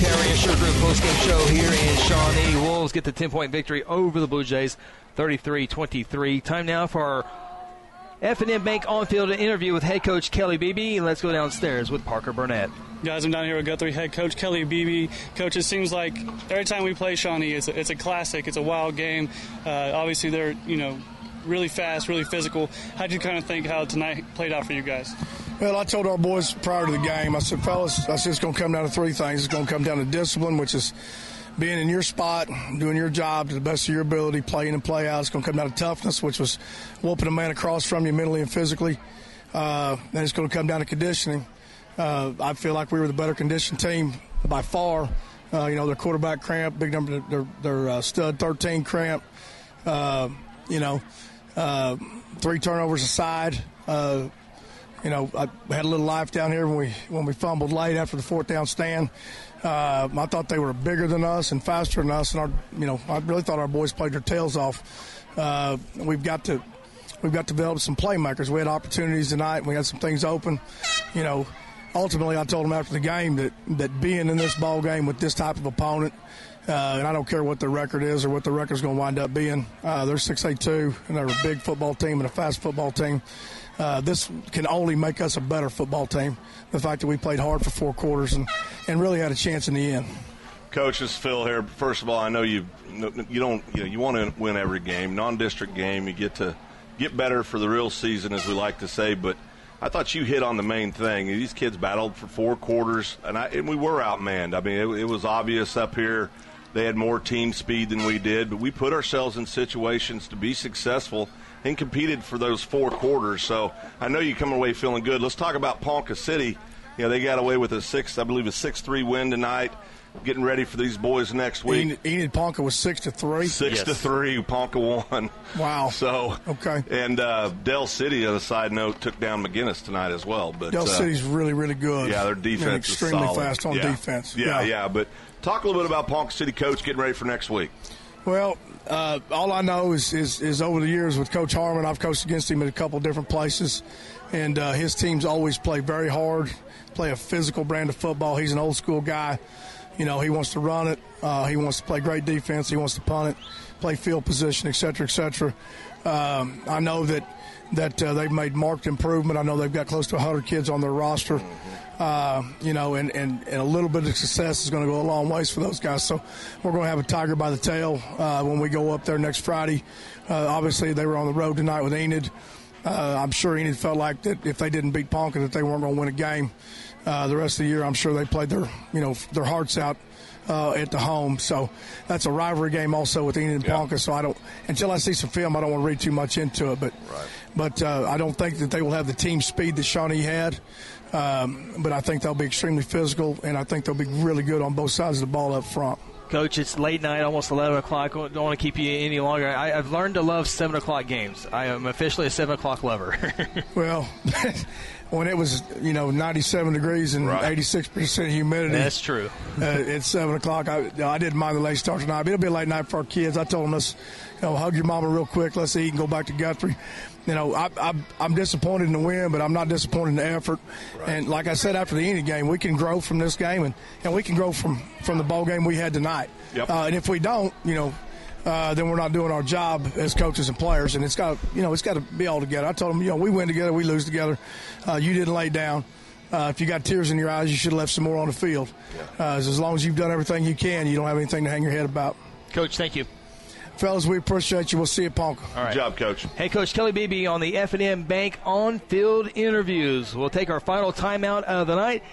Terry Assured Group postgame show here in Shawnee. Wolves get the 10 point victory over the Blue Jays, 33 23. Time now for our F&M Bank on field interview with head coach Kelly Beebe. Let's go downstairs with Parker Burnett. Guys, I'm down here with Guthrie head coach Kelly Beebe. Coach, it seems like every time we play Shawnee, it's a, it's a classic. It's a wild game. Uh, obviously, they're you know really fast, really physical. How do you kind of think how tonight played out for you guys? Well, I told our boys prior to the game, I said, fellas, I said it's going to come down to three things. It's going to come down to discipline, which is being in your spot, doing your job to the best of your ability, playing and play out. It's going to come down to toughness, which was whooping a man across from you mentally and physically. Uh, and it's going to come down to conditioning. Uh, I feel like we were the better conditioned team by far. Uh, you know, their quarterback cramp, big number, their, their uh, stud 13 cramp. Uh, you know, uh, three turnovers aside. You know, I had a little life down here when we when we fumbled late after the fourth down stand. Uh, I thought they were bigger than us and faster than us, and our you know I really thought our boys played their tails off. Uh, we've got to we've got to develop some playmakers. We had opportunities tonight. We had some things open. You know, ultimately I told them after the game that that being in this ball game with this type of opponent. Uh, and I don't care what the record is or what the record's going to wind up being. Uh, they're 6'2", and they're a big football team and a fast football team uh, this can only make us a better football team. The fact that we played hard for four quarters and, and really had a chance in the end. Coach, is Phil here. First of all, I know you you don't you know you want to win every game, non-district game. You get to get better for the real season, as we like to say. But I thought you hit on the main thing. These kids battled for four quarters, and, I, and we were outmanned. I mean, it, it was obvious up here they had more team speed than we did, but we put ourselves in situations to be successful and competed for those four quarters. So I know you come away feeling good. Let's talk about Ponca City. You know, they got away with a six, I believe, a six-three win tonight. Getting ready for these boys next week. Enid, Enid Ponca was six to three. Six yes. to three. Ponca won. Wow. So okay. And uh, Del City, on a side note, took down McGuinness tonight as well. But Del uh, City's really, really good. Yeah, their defense is extremely fast on yeah. defense. Yeah, yeah, yeah. But talk a little bit about Ponca City coach getting ready for next week. Well, uh, all I know is, is, is over the years with Coach Harmon, I've coached against him at a couple different places, and uh, his teams always play very hard, play a physical brand of football. He's an old school guy. You know, he wants to run it. Uh, he wants to play great defense. He wants to punt it, play field position, et cetera, et cetera. Um, I know that that uh, they've made marked improvement. I know they've got close to 100 kids on their roster. Uh, you know, and, and, and a little bit of success is going to go a long ways for those guys. So we're going to have a tiger by the tail uh, when we go up there next Friday. Uh, obviously, they were on the road tonight with Enid. Uh, I'm sure Enid felt like that if they didn't beat Ponca, that they weren't going to win a game. Uh, the rest of the year, I'm sure they played their, you know, their hearts out uh, at the home. So that's a rivalry game also with Enid and yeah. Ponca. So I don't until I see some film, I don't want to read too much into it. But right. but uh, I don't think that they will have the team speed that Shawnee had. Um, but I think they'll be extremely physical, and I think they'll be really good on both sides of the ball up front. Coach, it's late night, almost 11 o'clock. Don't want to keep you any longer. I, have learned to love 7 o'clock games. I am officially a 7 o'clock lover. well, when it was, you know, 97 degrees and right. 86% humidity. That's true. uh, at 7 o'clock, I, I didn't mind the late start tonight. It'll be a late night for our kids. I told them, let's, you know, hug your mama real quick. Let's eat and go back to Guthrie you know, I, I, I'm disappointed in the win, but I'm not disappointed in the effort. Right. And like I said after the Enid game, we can grow from this game, and, and we can grow from, from the ball game we had tonight. Yep. Uh, and if we don't, you know, uh, then we're not doing our job as coaches and players. And it's got, you know, it's got to be all together. I told them, you know, we win together, we lose together. Uh, you didn't lay down. Uh, if you got tears in your eyes, you should have left some more on the field. Yeah. Uh, as long as you've done everything you can, you don't have anything to hang your head about. Coach, thank you. Fellas, we appreciate you. We'll see you at Ponca. All right. Good job, Coach. Hey, Coach Kelly Beebe on the F&M Bank on-field interviews. We'll take our final timeout of the night.